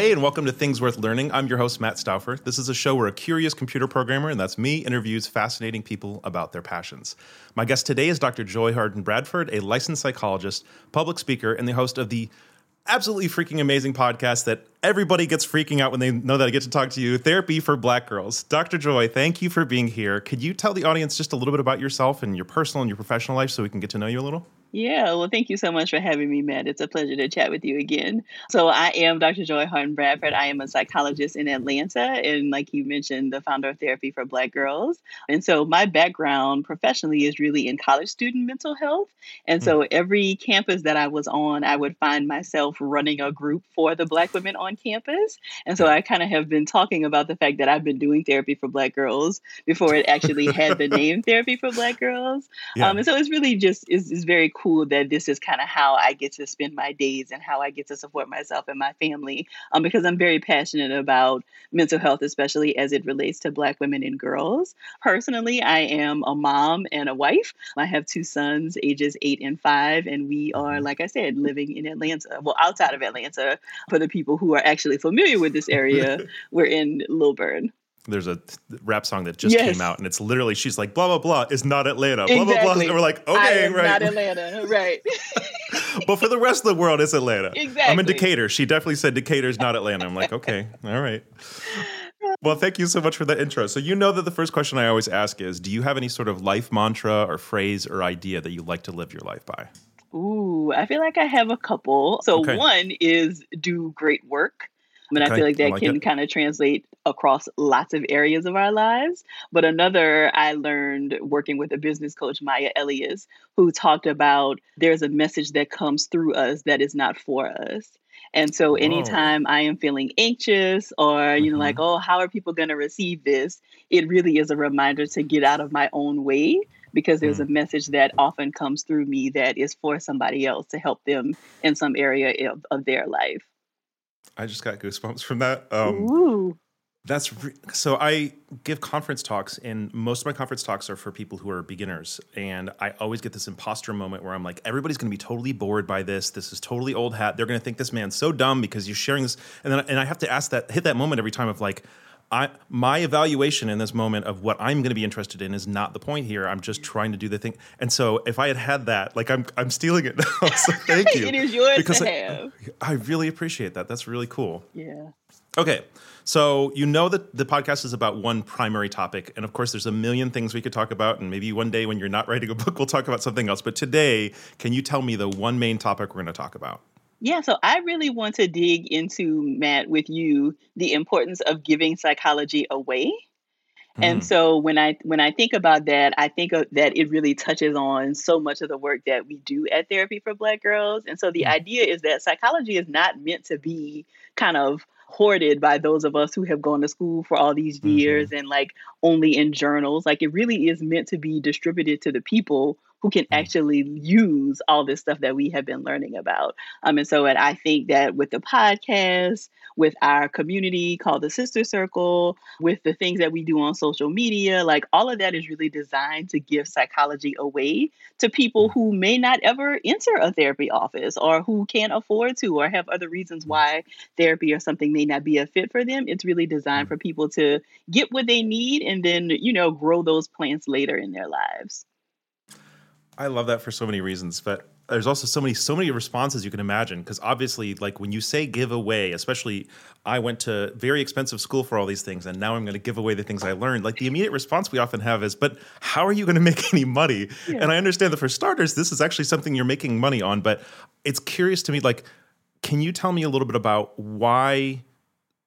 hey, and welcome to Things Worth Learning. I'm your host, Matt Stauffer. This is a show where a curious computer programmer, and that's me, interviews fascinating people about their passions. My guest today is Dr. Joy Harden Bradford, a licensed psychologist, public speaker, and the host of the absolutely freaking amazing podcast that everybody gets freaking out when they know that I get to talk to you Therapy for Black Girls. Dr. Joy, thank you for being here. Could you tell the audience just a little bit about yourself and your personal and your professional life so we can get to know you a little? Yeah, well, thank you so much for having me, Matt. It's a pleasure to chat with you again. So, I am Dr. Joy Harden Bradford. I am a psychologist in Atlanta, and like you mentioned, the founder of Therapy for Black Girls. And so, my background professionally is really in college student mental health. And so, mm. every campus that I was on, I would find myself running a group for the Black women on campus. And so, I kind of have been talking about the fact that I've been doing therapy for Black girls before it actually had the name Therapy for Black Girls. Yeah. Um, and so, it's really just is, is very cool that this is kind of how I get to spend my days and how I get to support myself and my family. Um, because I'm very passionate about mental health, especially as it relates to Black women and girls. Personally, I am a mom and a wife. I have two sons, ages eight and five, and we are, mm-hmm. like I said, living in Atlanta. Well, outside of Atlanta, for the people who are actually familiar with this area, we're in Lilburn there's a rap song that just yes. came out and it's literally she's like blah blah blah is not Atlanta blah exactly. blah blah and we're like okay right not Atlanta right but for the rest of the world it's Atlanta exactly I'm in Decatur she definitely said Decatur's not Atlanta I'm like okay all right well thank you so much for that intro so you know that the first question I always ask is do you have any sort of life mantra or phrase or idea that you like to live your life by Ooh, I feel like I have a couple. So okay. one is do great work. I mean, okay. I feel like that like can kind of translate across lots of areas of our lives. But another I learned working with a business coach, Maya Elious, who talked about there's a message that comes through us that is not for us. And so anytime Whoa. I am feeling anxious or, you know, mm-hmm. like, oh, how are people going to receive this? It really is a reminder to get out of my own way because there's mm. a message that often comes through me that is for somebody else to help them in some area of, of their life. I just got goosebumps from that. Um, that's re- so. I give conference talks, and most of my conference talks are for people who are beginners. And I always get this imposter moment where I'm like, everybody's going to be totally bored by this. This is totally old hat. They're going to think this man's so dumb because you're sharing this. And then, and I have to ask that, hit that moment every time of like, I, my evaluation in this moment of what I'm going to be interested in is not the point here. I'm just trying to do the thing. And so if I had had that, like I'm, I'm stealing it now. So thank you. it is yours because to I, have. I really appreciate that. That's really cool. Yeah. Okay. So you know that the podcast is about one primary topic, and of course, there's a million things we could talk about. And maybe one day when you're not writing a book, we'll talk about something else. But today, can you tell me the one main topic we're going to talk about? Yeah, so I really want to dig into, Matt, with you, the importance of giving psychology away. And hmm. so when I when I think about that, I think that it really touches on so much of the work that we do at Therapy for Black Girls. And so the mm. idea is that psychology is not meant to be kind of hoarded by those of us who have gone to school for all these years mm-hmm. and like only in journals. Like it really is meant to be distributed to the people who can mm. actually use all this stuff that we have been learning about. Um, and so, and I think that with the podcast, with our community called the Sister Circle, with the things that we do on social media, like all of that is really designed to give psychology away to people mm. who may not ever enter a therapy office or who can't afford to or have other reasons why therapy or something may not be a fit for them. It's really designed for people to get what they need and then, you know, grow those plants later in their lives. I love that for so many reasons, but there's also so many so many responses you can imagine because obviously like when you say give away especially i went to very expensive school for all these things and now i'm going to give away the things i learned like the immediate response we often have is but how are you going to make any money yeah. and i understand that for starters this is actually something you're making money on but it's curious to me like can you tell me a little bit about why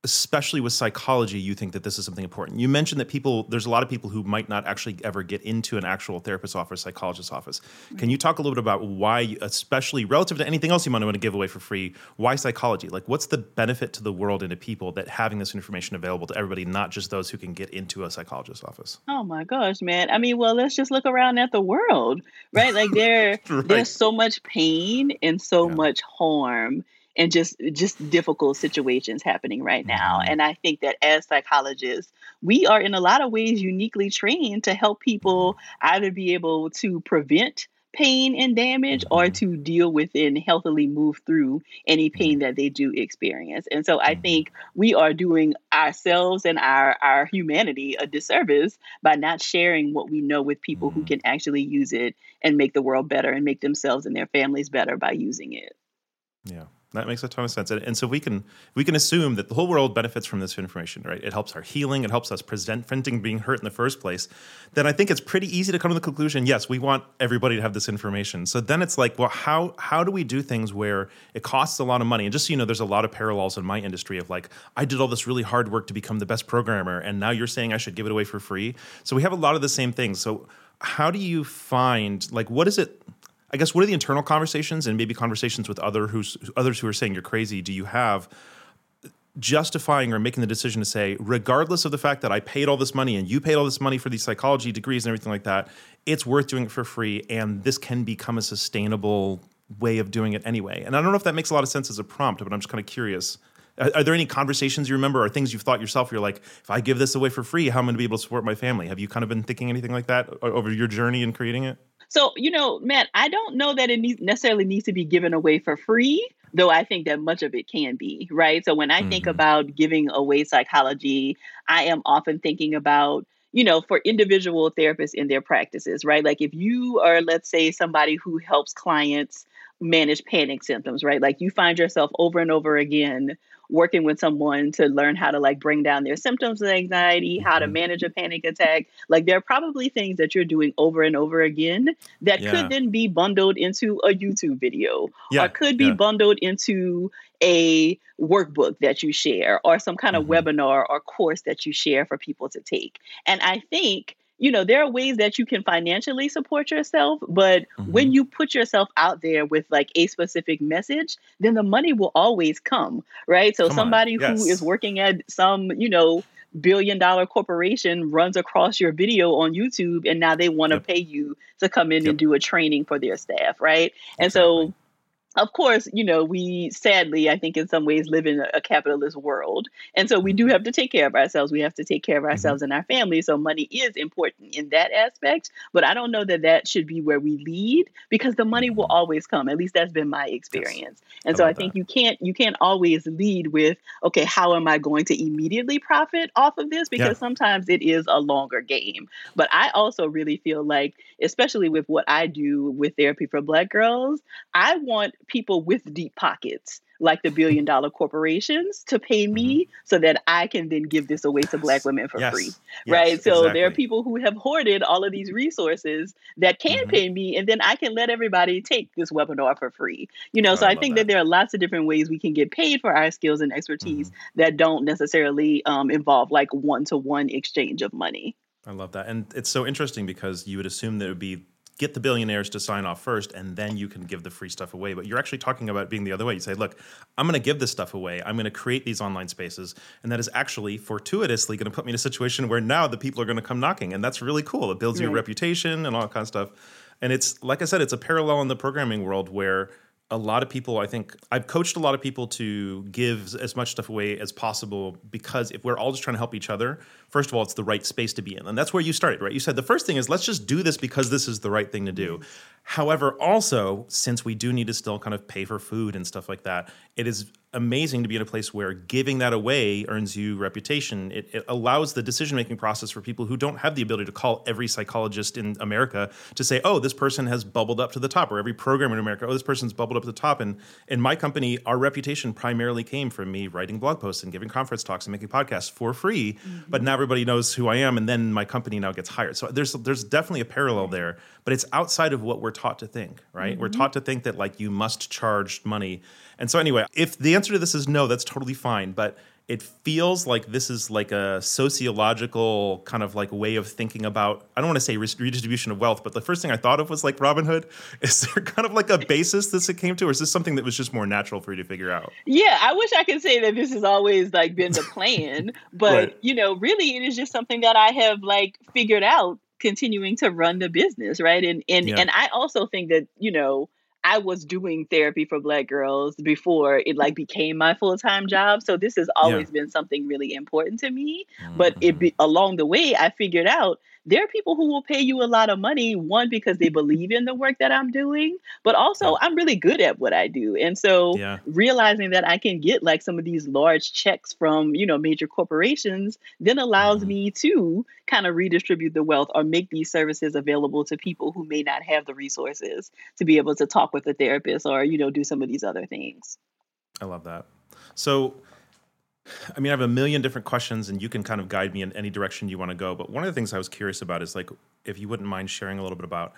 especially with psychology, you think that this is something important. You mentioned that people, there's a lot of people who might not actually ever get into an actual therapist's office, psychologist's office. Can you talk a little bit about why, especially relative to anything else you might want to give away for free, why psychology? Like, what's the benefit to the world and to people that having this information available to everybody, not just those who can get into a psychologist's office? Oh my gosh, man. I mean, well, let's just look around at the world, right? Like, there, right. there's so much pain and so yeah. much harm and just just difficult situations happening right now mm-hmm. and i think that as psychologists we are in a lot of ways uniquely trained to help people either be able to prevent pain and damage or mm-hmm. to deal with and healthily move through any pain that they do experience. And so I mm-hmm. think we are doing ourselves and our, our humanity a disservice by not sharing what we know with people who mm-hmm. can actually use it and make the world better and make themselves and their families better by using it. Yeah. That makes a ton of sense, and, and so we can we can assume that the whole world benefits from this information, right? It helps our healing, it helps us prevent preventing being hurt in the first place. Then I think it's pretty easy to come to the conclusion: yes, we want everybody to have this information. So then it's like, well, how how do we do things where it costs a lot of money? And just so you know, there's a lot of parallels in my industry of like, I did all this really hard work to become the best programmer, and now you're saying I should give it away for free. So we have a lot of the same things. So how do you find like what is it? I guess what are the internal conversations and maybe conversations with other who's others who are saying you're crazy? Do you have justifying or making the decision to say, regardless of the fact that I paid all this money and you paid all this money for these psychology degrees and everything like that, it's worth doing it for free, and this can become a sustainable way of doing it anyway. And I don't know if that makes a lot of sense as a prompt, but I'm just kind of curious. Are, are there any conversations you remember or things you've thought yourself? You're like, if I give this away for free, how am I going to be able to support my family? Have you kind of been thinking anything like that over your journey in creating it? So, you know, Matt, I don't know that it needs, necessarily needs to be given away for free, though I think that much of it can be, right? So when I mm-hmm. think about giving away psychology, I am often thinking about you know, for individual therapists in their practices, right? Like if you are, let's say, somebody who helps clients manage panic symptoms, right? Like you find yourself over and over again working with someone to learn how to like bring down their symptoms of anxiety, how to mm-hmm. manage a panic attack. Like there are probably things that you're doing over and over again that yeah. could then be bundled into a YouTube video yeah. or could be yeah. bundled into a workbook that you share or some kind of mm-hmm. webinar or course that you share for people to take. And I think you know, there are ways that you can financially support yourself, but mm-hmm. when you put yourself out there with like a specific message, then the money will always come, right? So come somebody yes. who is working at some, you know, billion dollar corporation runs across your video on YouTube and now they want to yep. pay you to come in yep. and do a training for their staff, right? And exactly. so of course, you know, we sadly, I think, in some ways, live in a capitalist world. And so we do have to take care of ourselves. We have to take care of mm-hmm. ourselves and our families. So money is important in that aspect. But I don't know that that should be where we lead because the money will always come. At least that's been my experience. Yes. And so I think that. you can't you can't always lead with, okay, how am I going to immediately profit off of this? Because yeah. sometimes it is a longer game. But I also really feel like, especially with what I do with therapy for Black girls, I want people with deep pockets like the billion dollar corporations to pay me mm-hmm. so that I can then give this away to black women for yes. free. Yes, right. So exactly. there are people who have hoarded all of these resources that can mm-hmm. pay me and then I can let everybody take this webinar for free. You know, oh, so I, I think that. that. there are lots of different ways we can get paid for our skills and expertise mm-hmm. that don't necessarily um, involve like one to one exchange of money. I love that. And it's so interesting because you would assume that it would be get the billionaires to sign off first and then you can give the free stuff away. But you're actually talking about being the other way. You say look i'm going to give this stuff away. I'm going to create these online spaces and that is actually fortuitously going to put me in a situation where now the people are going to come knocking and that's really cool. It builds your reputation and all that kind of stuff. And it's like i said it's a parallel in the programming world where a lot of people i think i've coached a lot of people to give as much stuff away as possible because if we're all just trying to help each other first of all it's the right space to be in. And that's where you started right? You said the first thing is let's just do this because this is the right thing to do. However also since we do need to still kind of pay for food and stuff like that it is amazing to be in a place where giving that away earns you reputation. It, it allows the decision making process for people who don't have the ability to call every psychologist in America to say, oh, this person has bubbled up to the top, or every programmer in America, oh, this person's bubbled up to the top. And in my company, our reputation primarily came from me writing blog posts and giving conference talks and making podcasts for free. Mm-hmm. But now everybody knows who I am, and then my company now gets hired. So there's there's definitely a parallel there, but it's outside of what we're taught to think, right? Mm-hmm. We're taught to think that like you must charge money and so, anyway, if the answer to this is no, that's totally fine. But it feels like this is like a sociological kind of like way of thinking about i don't want to say redistribution of wealth but the first thing i thought of was like robinhood is there kind of like a basis this it came to or is this something that was just more natural for you to figure out yeah i wish i could say that this has always like been the plan but right. you know really it is just something that i have like figured out continuing to run the business right and and yeah. and i also think that you know I was doing therapy for black girls before it like became my full-time job. So this has always yeah. been something really important to me. Mm-hmm. But it be, along the way I figured out there are people who will pay you a lot of money, one, because they believe in the work that I'm doing, but also I'm really good at what I do. And so Yeah. realizing that I can get like some of these large checks from, you know, major corporations then allows Mhm. me to kind of redistribute the wealth or make these services available to people who may not have the resources to be able to talk with a therapist or, you know, do some of these other things. I love that. So, I mean, I have a million different questions, and you can kind of guide me in any direction you want to go. But one of the things I was curious about is like, if you wouldn't mind sharing a little bit about.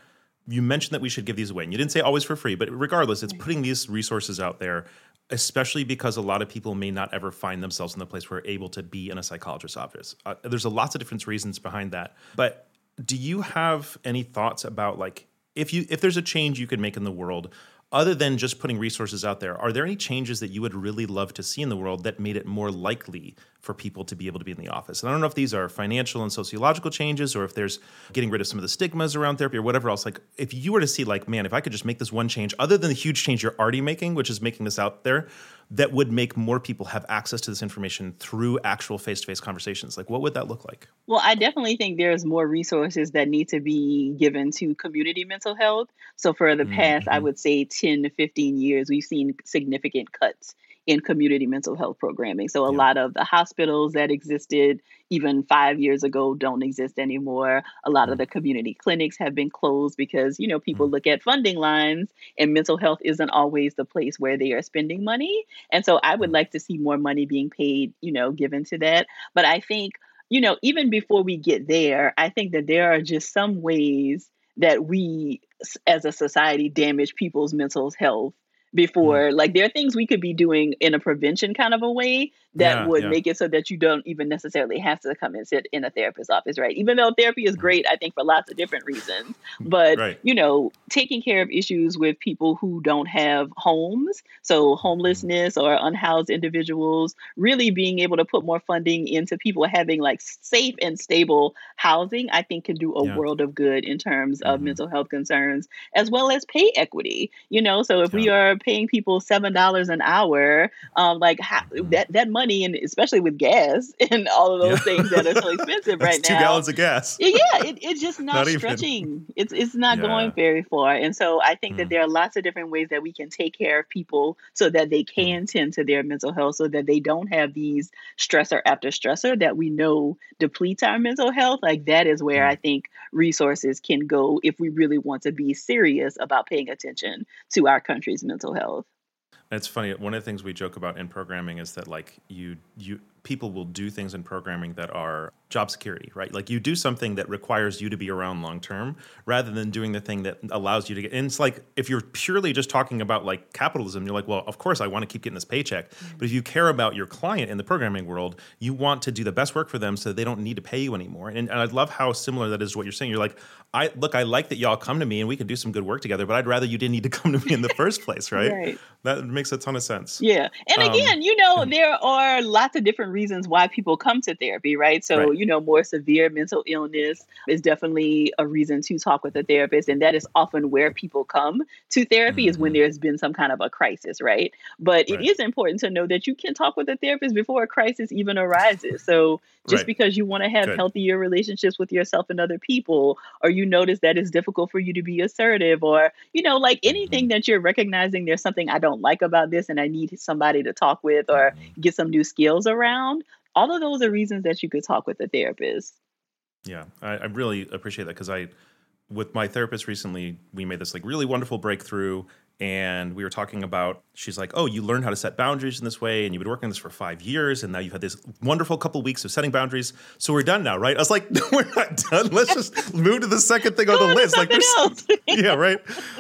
You mentioned that we should give these away, and you didn't say always for free, but regardless, it's putting these resources out there, especially because a lot of people may not ever find themselves in the place where they're able to be in a psychologist's office. Uh, there's a lots of different reasons behind that, but do you have any thoughts about like if you if there's a change you could make in the world other than just putting resources out there are there any changes that you would really love to see in the world that made it more likely for people to be able to be in the office and i don't know if these are financial and sociological changes or if there's getting rid of some of the stigmas around therapy or whatever else like if you were to see like man if i could just make this one change other than the huge change you're already making which is making this out there that would make more people have access to this information through actual face-to-face conversations like what would that look like Well, I definitely think there's more resources that need to be given to community mental health. So, for the past, I Mhm. would say 10 to 15 years, we've seen significant cuts in community mental health programming. So, a Yeah. lot of the hospitals that existed even five years ago don't exist anymore. A lot of Mm. the community clinics have been closed because, you know, people look at funding lines and mental health isn't always the place where they are spending money. And so, I would like to see more money being paid, you know, given to that. But I think you know, even before we get there, I think that there are just some ways that we as a society damage people's mental health Mm-hmm. before like there are things we could be doing in a prevention kind of a way that Yeah, would yeah. make it so that you don't even necessarily have to come and sit in a therapist's office right even though therapy is mm-hmm. great i think for lots of different reasons but Right. you know taking care of issues with people who don't have homes so mm-hmm. homelessness or unhoused individuals really being able to put more funding into people having like safe and stable housing, I think can do a Yeah. world of good in terms of Mhm. mental health concerns, as well as pay equity. You know, so if we are paying people seven dollars an hour, um, like how, Mhm. that that money, and especially with gas and all of those Yeah. things that are so expensive right two now, gallons of gas yeah, yeah, it, it's just not, Not even. stretching. It's it's not going very far. And so I think Mm. that there are lots of different ways that we can take care of people so that they can tend to their mental health so that they don't have these stressor after stressor that we know depletes our mental health. Like that is where Mm. I think resources can go if we really want to be serious about paying attention to our country's mental health. It's funny. One of the things we joke about in programming is that like you you people will do things in programming that are job security, right? Like you do something that requires you to be around long term rather than doing the thing that allows you to get and it's like if you're purely just talking about like capitalism, you're like, well, of course I want to keep getting this paycheck. But if you care about your client in the programming world, you want to do the best work for them so they don't need to pay you anymore. And, and I love how similar that is to what you're saying. You're like, I look, I like that y'all come to me and we can do some good work together, but I'd rather you didn't need to come to me in the first place, right? Right. That makes a ton of sense. Yeah. And Um, again, you know, there are lots of different reasons why people come to therapy, right? So, Right. you know, more severe mental illness is definitely a reason to talk with a therapist. And that is often where people come to therapy is when Mhm. there's been some kind of a crisis, right? But it Right. is important to know that you can talk with a therapist before a crisis even arises. So just Right. because you want to have Good. healthier relationships with yourself and other people, or you notice that it's difficult for you to be assertive, or, you know, like Mm-hmm. anything that you're recognizing there's something I don't like about this and I need somebody to talk with or Mm-hmm. get some new skills around, all of those are reasons that you could talk with a therapist. Yeah, I, I really appreciate that because I, with my therapist recently, we made this like really wonderful breakthrough, and we were talking about. She's like, "Oh, you learned how to set boundaries in this way, and you've been working on this for five years, and now you've had this wonderful couple weeks of setting boundaries. So we're done now, right?" I was like, "No, we're not done. Let's just move to the second thing on the list." Like, there's yeah, right.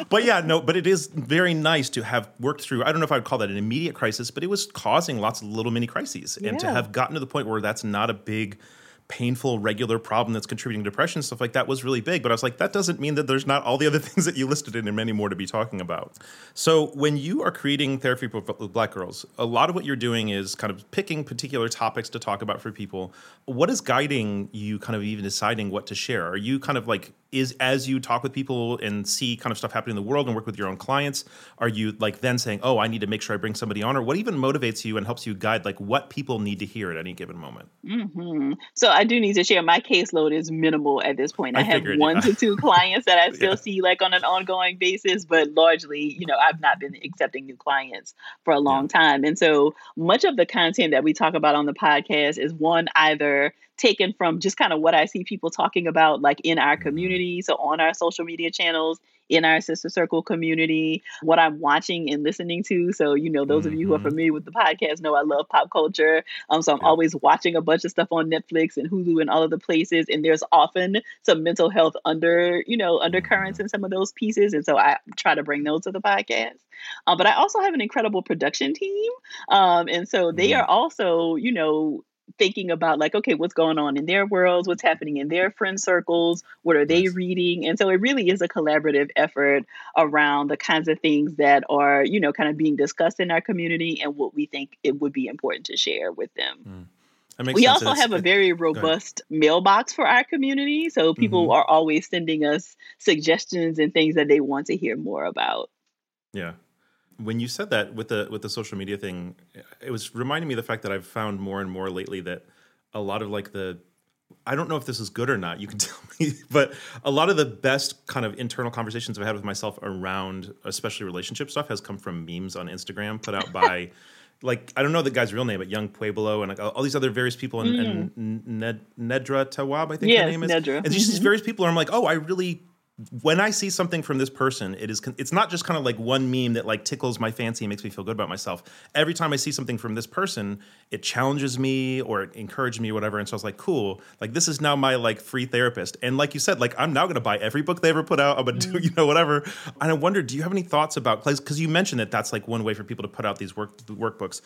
But yeah, no, but it is very nice to have worked through. I don't know if I'd call that an immediate crisis, but it was causing lots of little mini crises, and to have gotten to the point where that's not a big painful regular problem that's contributing to depression stuff like that was really big. But i was like that doesn't mean that there's not all the other things that you listed in and many more to be talking about. So when you are creating therapy for black girls a lot of what you're doing is kind of picking particular topics to talk about for people. What is guiding you kind of even deciding what to share? Are you kind of like is as you talk with people and see kind of stuff happening in the world and work with your own clients, are you like then saying, "Oh, I need to make sure I bring somebody on," or what even motivates you and helps you guide like what people need to hear at any given moment? Mm-hmm. So I do need to share my caseload is minimal at this point. I, I have figured, one yeah. to two clients that I still Yeah. see like on an ongoing basis, but largely, you know, I've not been accepting new clients for a long time. And so much of the content that we talk about on the podcast is one either taken from just kind of what I see people talking about like in our community, so on our social media channels, in our sister circle community, what I'm watching and listening to. So, you know, those of you who are Mhm. familiar with the podcast know I love pop culture. Um, so I'm Yeah. always watching a bunch of stuff on Netflix and Hulu and all of the places. And there's often some mental health under, you know, undercurrents in some of those pieces. And so I try to bring those to the podcast. Um, but I also have an incredible production team. Um, and so they Mhm. are also, you know, thinking about like okay what's going on in their worlds what's happening in their friend circles what are they Nice. reading and so it really is a collaborative effort around the kinds of things that are you know kind of being discussed in our community and what we think it would be important to share with them makes we sense. also It's- have a very robust mailbox for our community so people Mhm. are always sending us suggestions and things that they want to hear more about Yeah. When you said that with the with the social media thing, it was reminding me of the fact that I've found more and more lately that a lot of like the I don't know if this is good or not. You can tell me, but a lot of the best kind of internal conversations I've had with myself around, especially relationship stuff, has come from memes on Instagram put out by, like I don't know the guy's real name, but Yung Pueblo and like, all these other various people, and, and mm. Ned, Nedra Tawwab, I think Yes, her name is. Nedra. And these mm-hmm. various people. Where I'm like, oh, I really when I see something from this person, it is it's not just kind of like one meme that like tickles my fancy and makes me feel good about myself. Every time I see something from this person, it challenges me or it encourages me or whatever. And so I was like, cool, like this is now my like free therapist. And like you said, like I'm now going to buy every book they ever put out. I'm gonna do you know whatever. And I wonder, do you have any thoughts about because you mentioned that that's like one way for people to put out these work workbooks.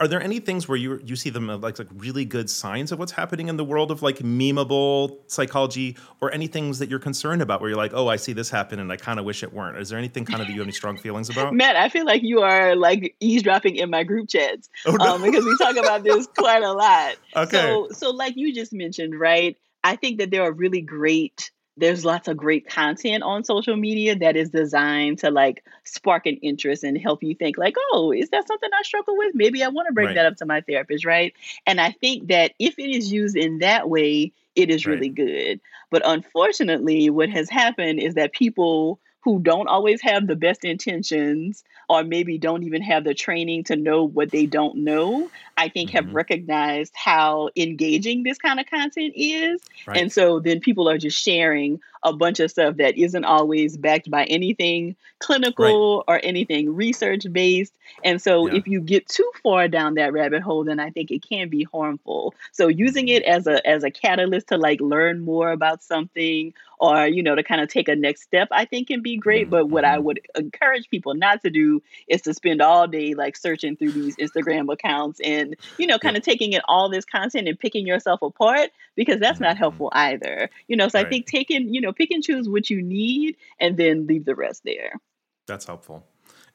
Are there any things where you you see them uh, like like really good signs of what's happening in the world of like memeable psychology or any things that you're concerned about where you're like, oh, I see this happen and I kind of wish it weren't. Is there anything kind of that you have any strong feelings about? Matt, I feel like you are like eavesdropping in my group chats Oh, no. um, because we talk about this quite a lot. Okay. So, so like you just mentioned, right? I think that there are really great. There's lots of great content on social media that is designed to like spark an interest and help you think like, oh, is that something I struggle with? Maybe I want to bring Right. that up to my therapist, right? And I think that if it is used in that way, it is Right. really good. But unfortunately, what has happened is that people who don't always have the best intentions or maybe don't even have the training to know what they don't know, I think Mhm. have recognized how engaging this kind of content is. Right. And so then people are just sharing a bunch of stuff that isn't always backed by anything clinical or anything research based. And so Yeah. if you get too far down that rabbit hole, then I think it can be harmful. So using it as a as a catalyst to like learn more about something or you know to kind of take a next step i think can be great but what i Mhm. would encourage people not to do is to spend all day like searching through these instagram accounts and you know kind of taking in all this content and picking yourself apart because that's not Mhm. helpful either you know so i think taking you know pick and choose what you need and then leave the rest there That's helpful.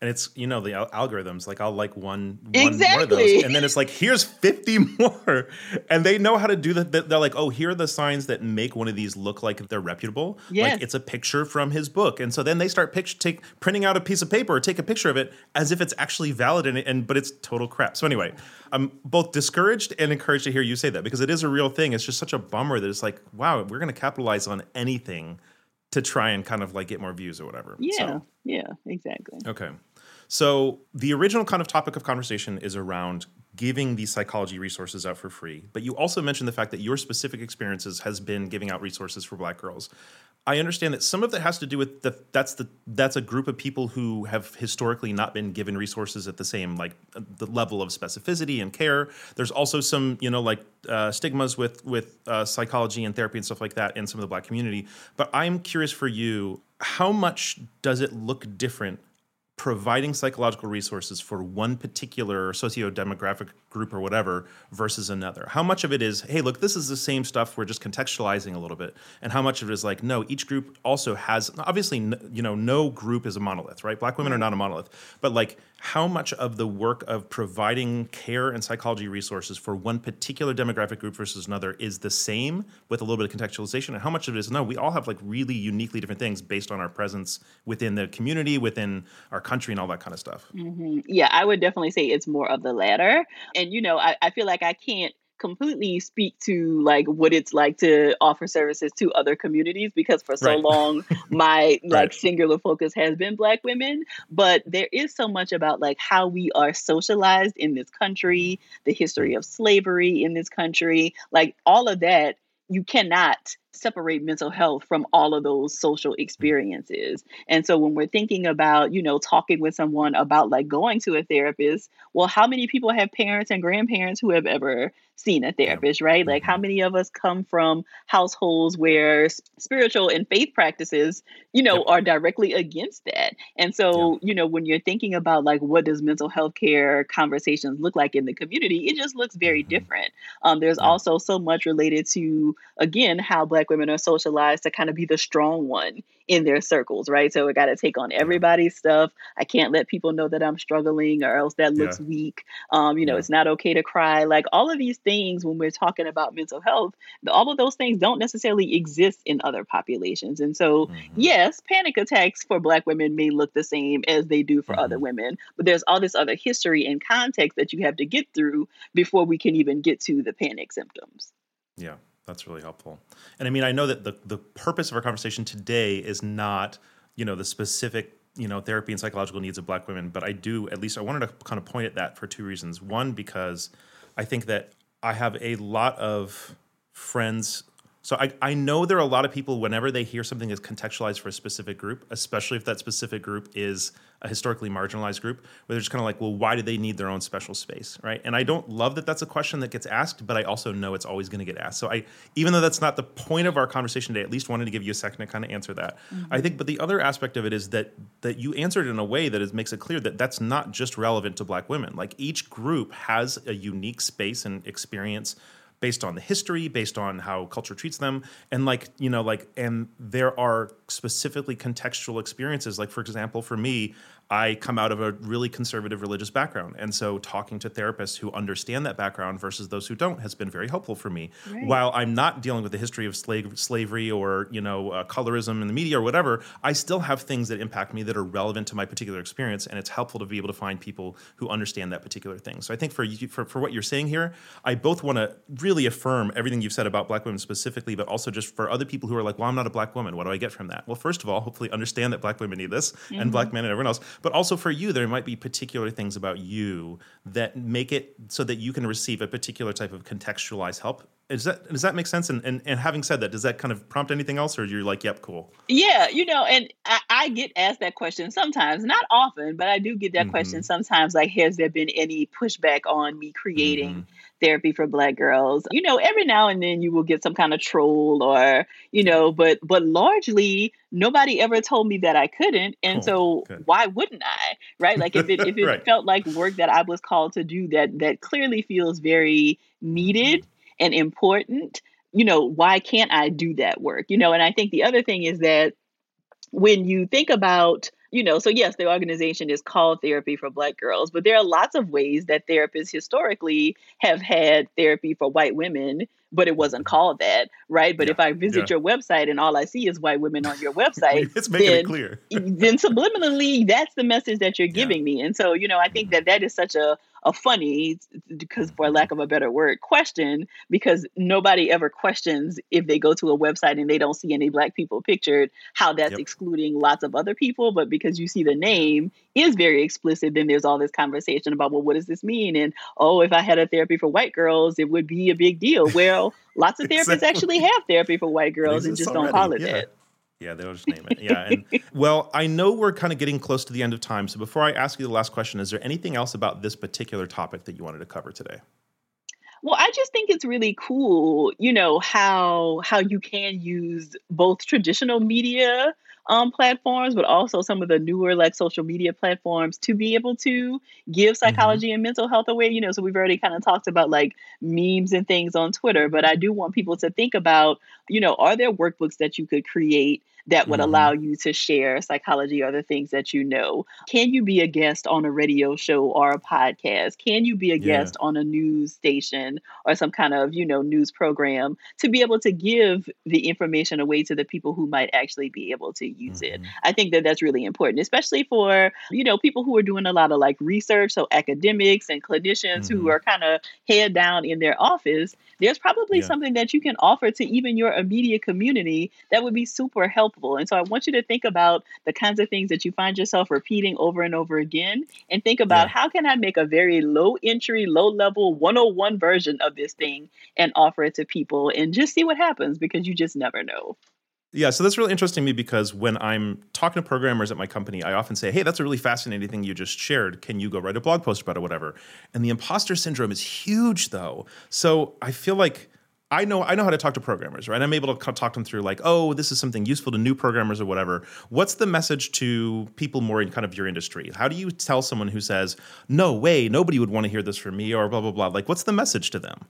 And it's you know the al- algorithms like I'll like one one more of Exactly. those and then it's like here's 50 more. And they know how to do that they're like oh here are the signs that make one of these look like they're reputable. Yes. like it's a picture from his book. And so then they start picture take printing out a piece of paper or take a picture of it as if it's actually valid and, and but it's total crap. So anyway I'm both discouraged and encouraged to hear you say that because it is a real thing. It's just such a bummer that it's like wow we're going to capitalize on anything to try and kind of like get more views or whatever. Yeah so, yeah exactly. Okay. So the original kind of topic of conversation is around giving these psychology resources out for free. But you also mentioned the fact that your specific experiences has been giving out resources for black girls. I understand that some of that has to do with the that's the that's a group of people who have historically not been given resources at the same like the level of specificity and care. There's also some you know like uh, stigmas with with uh, psychology and therapy and stuff like that in some of the black community. But I'm curious for you, how much does it look different providing psychological resources for one particular socio-demographic group or whatever versus another? How much of it is hey look this is the same stuff we're just contextualizing a little bit and how much of it is like no each group also has obviously you know no group is a monolith right? Black women are not a monolith but like how much of the work of providing care and psychology resources for one particular demographic group versus another is the same with a little bit of contextualization? And how much of it is no? We all have like really uniquely different things based on our presence within the community within our country and all that kind of stuff. Mm-hmm. yeah i would definitely say it's more of the latter. And you know I, I feel like i can't completely speak to like what it's like to offer services to other communities because for so right. long my like right. singular focus has been black women but there is so much about like how we are socialized in this country the history of slavery in this country like all of that you cannot separate mental health from all of those social experiences. And so when we're thinking about, you know, talking with someone about like going to a therapist, well, how many people have parents and grandparents who have ever seen a therapist, right? Like how mm-hmm. many of us come from households where spiritual and faith practices, you know, yep. are directly against that. And so, yep. you know, when you're thinking about like what does mental health care conversations look like in the community, it just looks very mm-hmm. different. Um, there's also so much related to again how black women are socialized to kind of be the strong one in their circles, right? So I got to take on everybody's stuff. I can't let people know that I'm struggling or else that looks yeah. weak. Um, you know, yeah. it's not okay to cry. Like all of these things when we're talking about mental health, all of those things don't necessarily exist in other populations. And so, mm-hmm. yes, panic attacks for Black women may look the same as they do for mm-hmm. other women, but there's all this other history and context that you have to get through before we can even get to the panic symptoms. Yeah. That's really helpful. And I mean, I know that the the purpose of our conversation today is not, you know, the specific you know therapy and psychological needs of black women but i do at least i wanted to kind of point at that for two reasons one because i think that i have a lot of friends so I, I know there are a lot of people whenever they hear something is contextualized for a specific group, especially if that specific group is a historically marginalized group, where they're just kind of like, well, why do they need their own special space, right? And I don't love that that's a question that gets asked, but I also know it's always going to get asked. So I, even though that's not the point of our conversation today, at least wanted to give you a second to kind of answer that. Mm-hmm. I think, but the other aspect of it is that that you answered in a way that is, makes it clear that that's not just relevant to Black women. Like each group has a unique space and experience based on the history, based on how culture treats them, and like you know, like and there are specifically contextual experiences. Like for example, for me, I come out of a really conservative religious background. And so talking to therapists who understand that background versus those who don't has been very helpful for me. Right. While I'm not dealing with the history of slave, slavery or, you know, uh, colorism in the media or whatever, I still have things that impact me that are relevant to my particular experience. And it's helpful to be able to find people who understand that particular thing. So I think for you, for, for what you're saying here, I both want to really affirm everything you've said about black women specifically, but also just for other people who are like, well, I'm not a black woman. What do I get from that? Well, first of all, hopefully understand that black women need this mm-hmm. and black men and everyone else but also for you, there might be particular things about you that make it so that you can receive a particular type of contextualized help. Does that does that make sense? And, and and having said that, does that kind of prompt anything else, or you're like, yep, cool? Yeah, you know, and I, I get asked that question sometimes, not often, but I do get that mm-hmm. question sometimes. Like, has there been any pushback on me creating? Mm-hmm therapy for black girls. You know, every now and then you will get some kind of troll or, you know, but but largely nobody ever told me that I couldn't. And so why wouldn't I? Right? Like if it if it right. felt like work that I was called to do that that clearly feels very needed and important, you know, why can't I do that work? You know, and I think the other thing is that when you think about you know, so yes, the organization is called Therapy for Black Girls, but there are lots of ways that therapists historically have had therapy for white women, but it wasn't called that, right? But yeah, if I visit yeah. your website and all I see is white women on your website, it's making then, it clear. then subliminally, that's the message that you're giving yeah. me. And so, you know, I think mm-hmm. that that is such a a funny because for lack of a better word question because nobody ever questions if they go to a website and they don't see any black people pictured how that's yep. excluding lots of other people but because you see the name is very explicit then there's all this conversation about well what does this mean and oh if i had a therapy for white girls it would be a big deal well lots of therapists exactly. actually have therapy for white girls and just already. don't call it yeah. that yeah, they'll just name it. Yeah. And, well, I know we're kind of getting close to the end of time. So before I ask you the last question, is there anything else about this particular topic that you wanted to cover today? Well, I just think it's really cool, you know, how how you can use both traditional media um, platforms, but also some of the newer like social media platforms to be able to give mm-hmm. psychology mm-hmm. and mental health away. You know, so we've already kind of talked about like memes and things on Twitter, but I do want people to think about, you know, are there workbooks that you could create that would mm-hmm. allow you to share psychology or the things that you know. Can you be a guest on a radio show or a podcast? Can you be a yeah. guest on a news station or some kind of, you know, news program to be able to give the information away to the people who might actually be able to use mm-hmm. it? I think that that's really important, especially for, you know, people who are doing a lot of like research, so academics and clinicians mm-hmm. who are kind of head down in their office. There's probably yeah. something that you can offer to even your immediate community that would be super helpful. And so I want you to think about the kinds of things that you find yourself repeating over and over again and think about yeah. how can I make a very low entry, low level 101 version of this thing and offer it to people and just see what happens because you just never know. Yeah, so that's really interesting to me because when I'm talking to programmers at my company, I often say, "Hey, that's a really fascinating thing you just shared. Can you go write a blog post about it, whatever?" And the imposter syndrome is huge, though. So I feel like I know I know how to talk to programmers, right? I'm able to talk them through like, oh, this is something useful to new programmers or whatever. What's the message to people more in kind of your industry? How do you tell someone who says, no way, nobody would want to hear this from me or blah blah blah? Like, what's the message to them?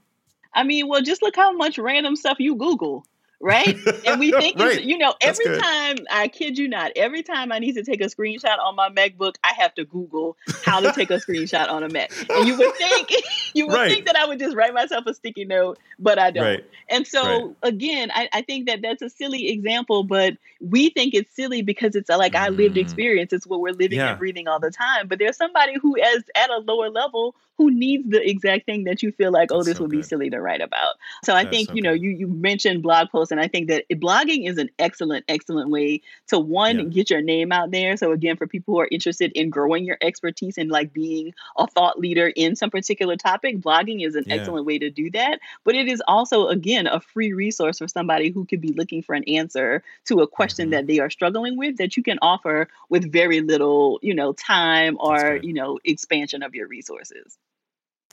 I mean, well, just look how much random stuff you Google right? And we think, right. you know, every time, I kid you not, every time I need to take a screenshot on my MacBook, I have to Google how to take a screenshot on a Mac. And you would think, you would right. think that I would just write myself a sticky note, but I don't. Right. And so, again, I, I, think that that's a silly example, but we think it's silly because it's like mm. I lived mm. experience. It's what we're living yeah. and breathing all the time. But there's somebody who is at a lower level who needs the exact thing that you feel like, oh, this so would good. be silly to write about. So I think, so you know, you, you mentioned blog posts, and I think that blogging is an excellent, excellent way to one, yeah. get your name out there. So again, for people who are interested in growing your expertise and like being a thought leader in some particular topic, blogging is an yeah. excellent way to do that. But it is also, again, a free resource for somebody who could be looking for an answer to a question mm-hmm. that they are struggling with that you can offer with very little, you know, time or, you know, expansion of your resources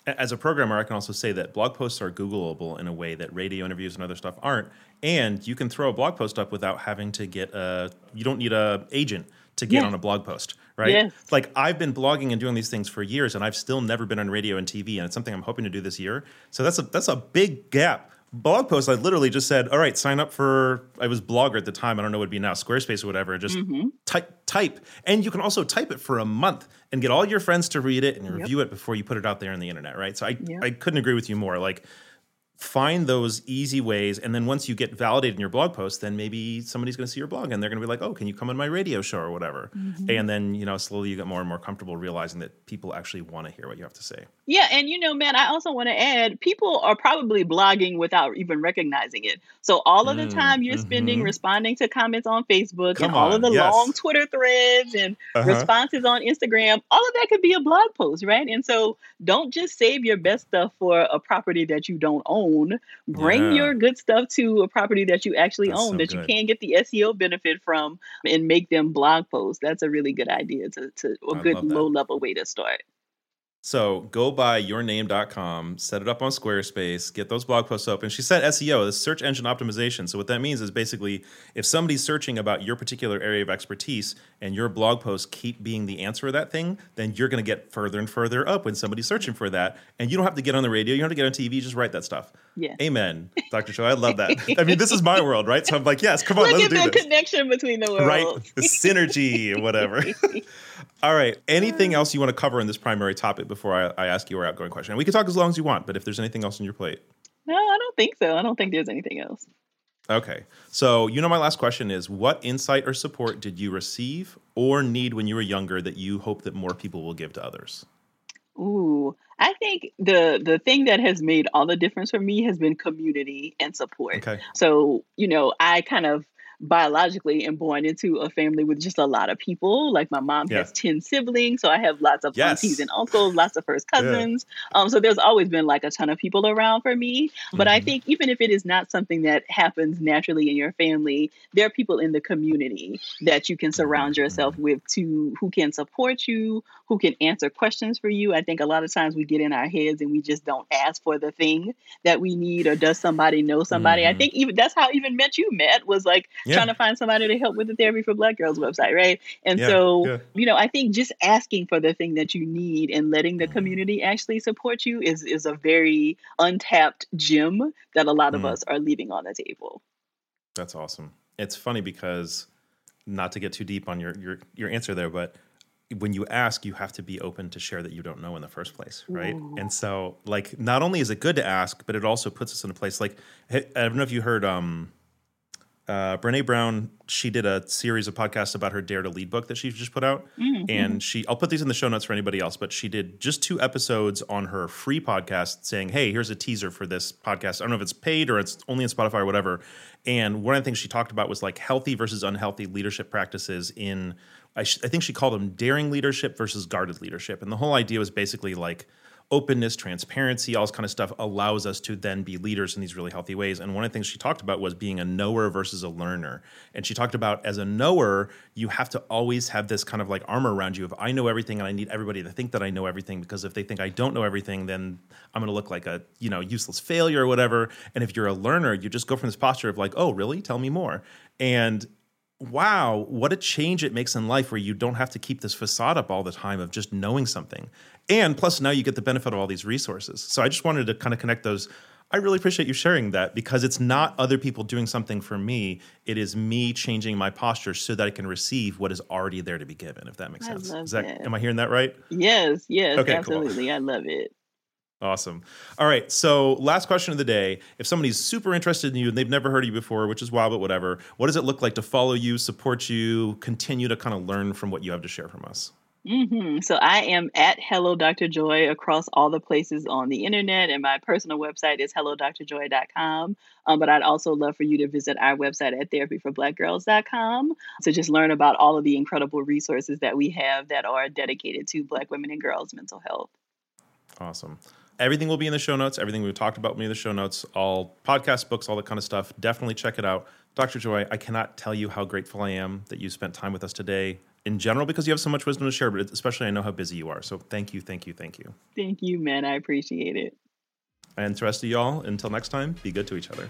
as a programmer, I can also say that blog posts are Googleable in a way that radio interviews and other stuff aren't. And you can throw a blog post up without having to get a. You don't need a agent to get on a blog post, right? Yes. Like I've been blogging and doing these things for years, and I've still never been on radio and TV, and it's something I'm hoping to do this year. So that's a that's a big gap blog post, I literally just said, "All right, sign up for." I was Blogger at the time. I don't know what it'd be now, Squarespace or whatever. Just mm-hmm. type, type, and you can also type it for a month and get all your friends to read it and yep. review it before you put it out there on the internet, right? So I, yep. I couldn't agree with you more. Like find those easy ways and then once you get validated in your blog post then maybe somebody's going to see your blog and they're going to be like oh can you come on my radio show or whatever mm-hmm. and then you know slowly you get more and more comfortable realizing that people actually want to hear what you have to say yeah and you know man i also want to add people are probably blogging without even recognizing it so all of the mm, time you're mm-hmm. spending responding to comments on facebook come and all on, of the yes. long twitter threads and uh-huh. responses on instagram all of that could be a blog post right and so don't just save your best stuff for a property that you don't own own. Bring yeah. your good stuff to a property that you actually That's own so that good. you can get the SEO benefit from and make them blog posts. That's a really good idea to, to a good low level way to start. So go by yourname.com, set it up on Squarespace, get those blog posts up. And she said SEO, the search engine optimization. So what that means is basically if somebody's searching about your particular area of expertise and your blog posts keep being the answer of that thing, then you're going to get further and further up when somebody's searching for that. And you don't have to get on the radio, you don't have to get on TV, just write that stuff. Yeah. Amen, Dr. Joy. I love that. I mean, this is my world, right? So I'm like, yes, come on, Look let's at do the this. connection between the worlds. Right. The synergy, whatever. All right. Anything uh. else you want to cover in this primary topic before I, I ask you our outgoing question? And we can talk as long as you want, but if there's anything else on your plate. No, I don't think so. I don't think there's anything else. Okay. So, you know, my last question is what insight or support did you receive or need when you were younger that you hope that more people will give to others? Ooh, I think the the thing that has made all the difference for me has been community and support. Okay. So, you know, I kind of biologically am born into a family with just a lot of people. Like my mom yeah. has 10 siblings, so I have lots of yes. aunties and uncles, lots of first cousins. Yeah. Um, so there's always been like a ton of people around for me. But mm-hmm. I think even if it is not something that happens naturally in your family, there are people in the community that you can surround mm-hmm. yourself with to who can support you, who can answer questions for you. I think a lot of times we get in our heads and we just don't ask for the thing that we need or does somebody know somebody. Mm-hmm. I think even that's how I even met you, Matt, was like yeah. trying to find somebody to help with the therapy for black girls website right and yeah, so yeah. you know i think just asking for the thing that you need and letting the community actually support you is is a very untapped gem that a lot of mm. us are leaving on the table that's awesome it's funny because not to get too deep on your your your answer there, but when you ask, you have to be open to share that you don't know in the first place, right? Ooh. And so, like, not only is it good to ask, but it also puts us in a place. Like, I don't know if you heard um, uh, Brene Brown, she did a series of podcasts about her Dare to Lead book that she just put out. Mm-hmm. And she, I'll put these in the show notes for anybody else, but she did just two episodes on her free podcast saying, Hey, here's a teaser for this podcast. I don't know if it's paid or it's only in Spotify or whatever. And one of the things she talked about was like healthy versus unhealthy leadership practices in, I, sh- I think she called them daring leadership versus guarded leadership. And the whole idea was basically like, openness, transparency, all this kind of stuff allows us to then be leaders in these really healthy ways. And one of the things she talked about was being a knower versus a learner. And she talked about as a knower, you have to always have this kind of like armor around you of I know everything and I need everybody to think that I know everything because if they think I don't know everything, then I'm going to look like a, you know, useless failure or whatever. And if you're a learner, you just go from this posture of like, "Oh, really? Tell me more." And wow, what a change it makes in life where you don't have to keep this facade up all the time of just knowing something. And plus, now you get the benefit of all these resources. So I just wanted to kind of connect those. I really appreciate you sharing that because it's not other people doing something for me. It is me changing my posture so that I can receive what is already there to be given, if that makes sense. Is that, am I hearing that right? Yes, yes, okay, absolutely. Cool. I love it. Awesome. All right. So, last question of the day. If somebody's super interested in you and they've never heard of you before, which is wild, but whatever, what does it look like to follow you, support you, continue to kind of learn from what you have to share from us? Mm-hmm. So I am at Hello Dr. Joy across all the places on the internet, and my personal website is hellodrjoy.com. Um, but I'd also love for you to visit our website at therapyforblackgirls.com to just learn about all of the incredible resources that we have that are dedicated to Black women and girls' mental health. Awesome. Everything will be in the show notes. Everything we've talked about will be in the show notes. All podcast books, all that kind of stuff. Definitely check it out. Dr. Joy, I cannot tell you how grateful I am that you spent time with us today in general because you have so much wisdom to share, but especially I know how busy you are. So thank you, thank you, thank you. Thank you, man. I appreciate it. And to the rest of y'all, until next time, be good to each other.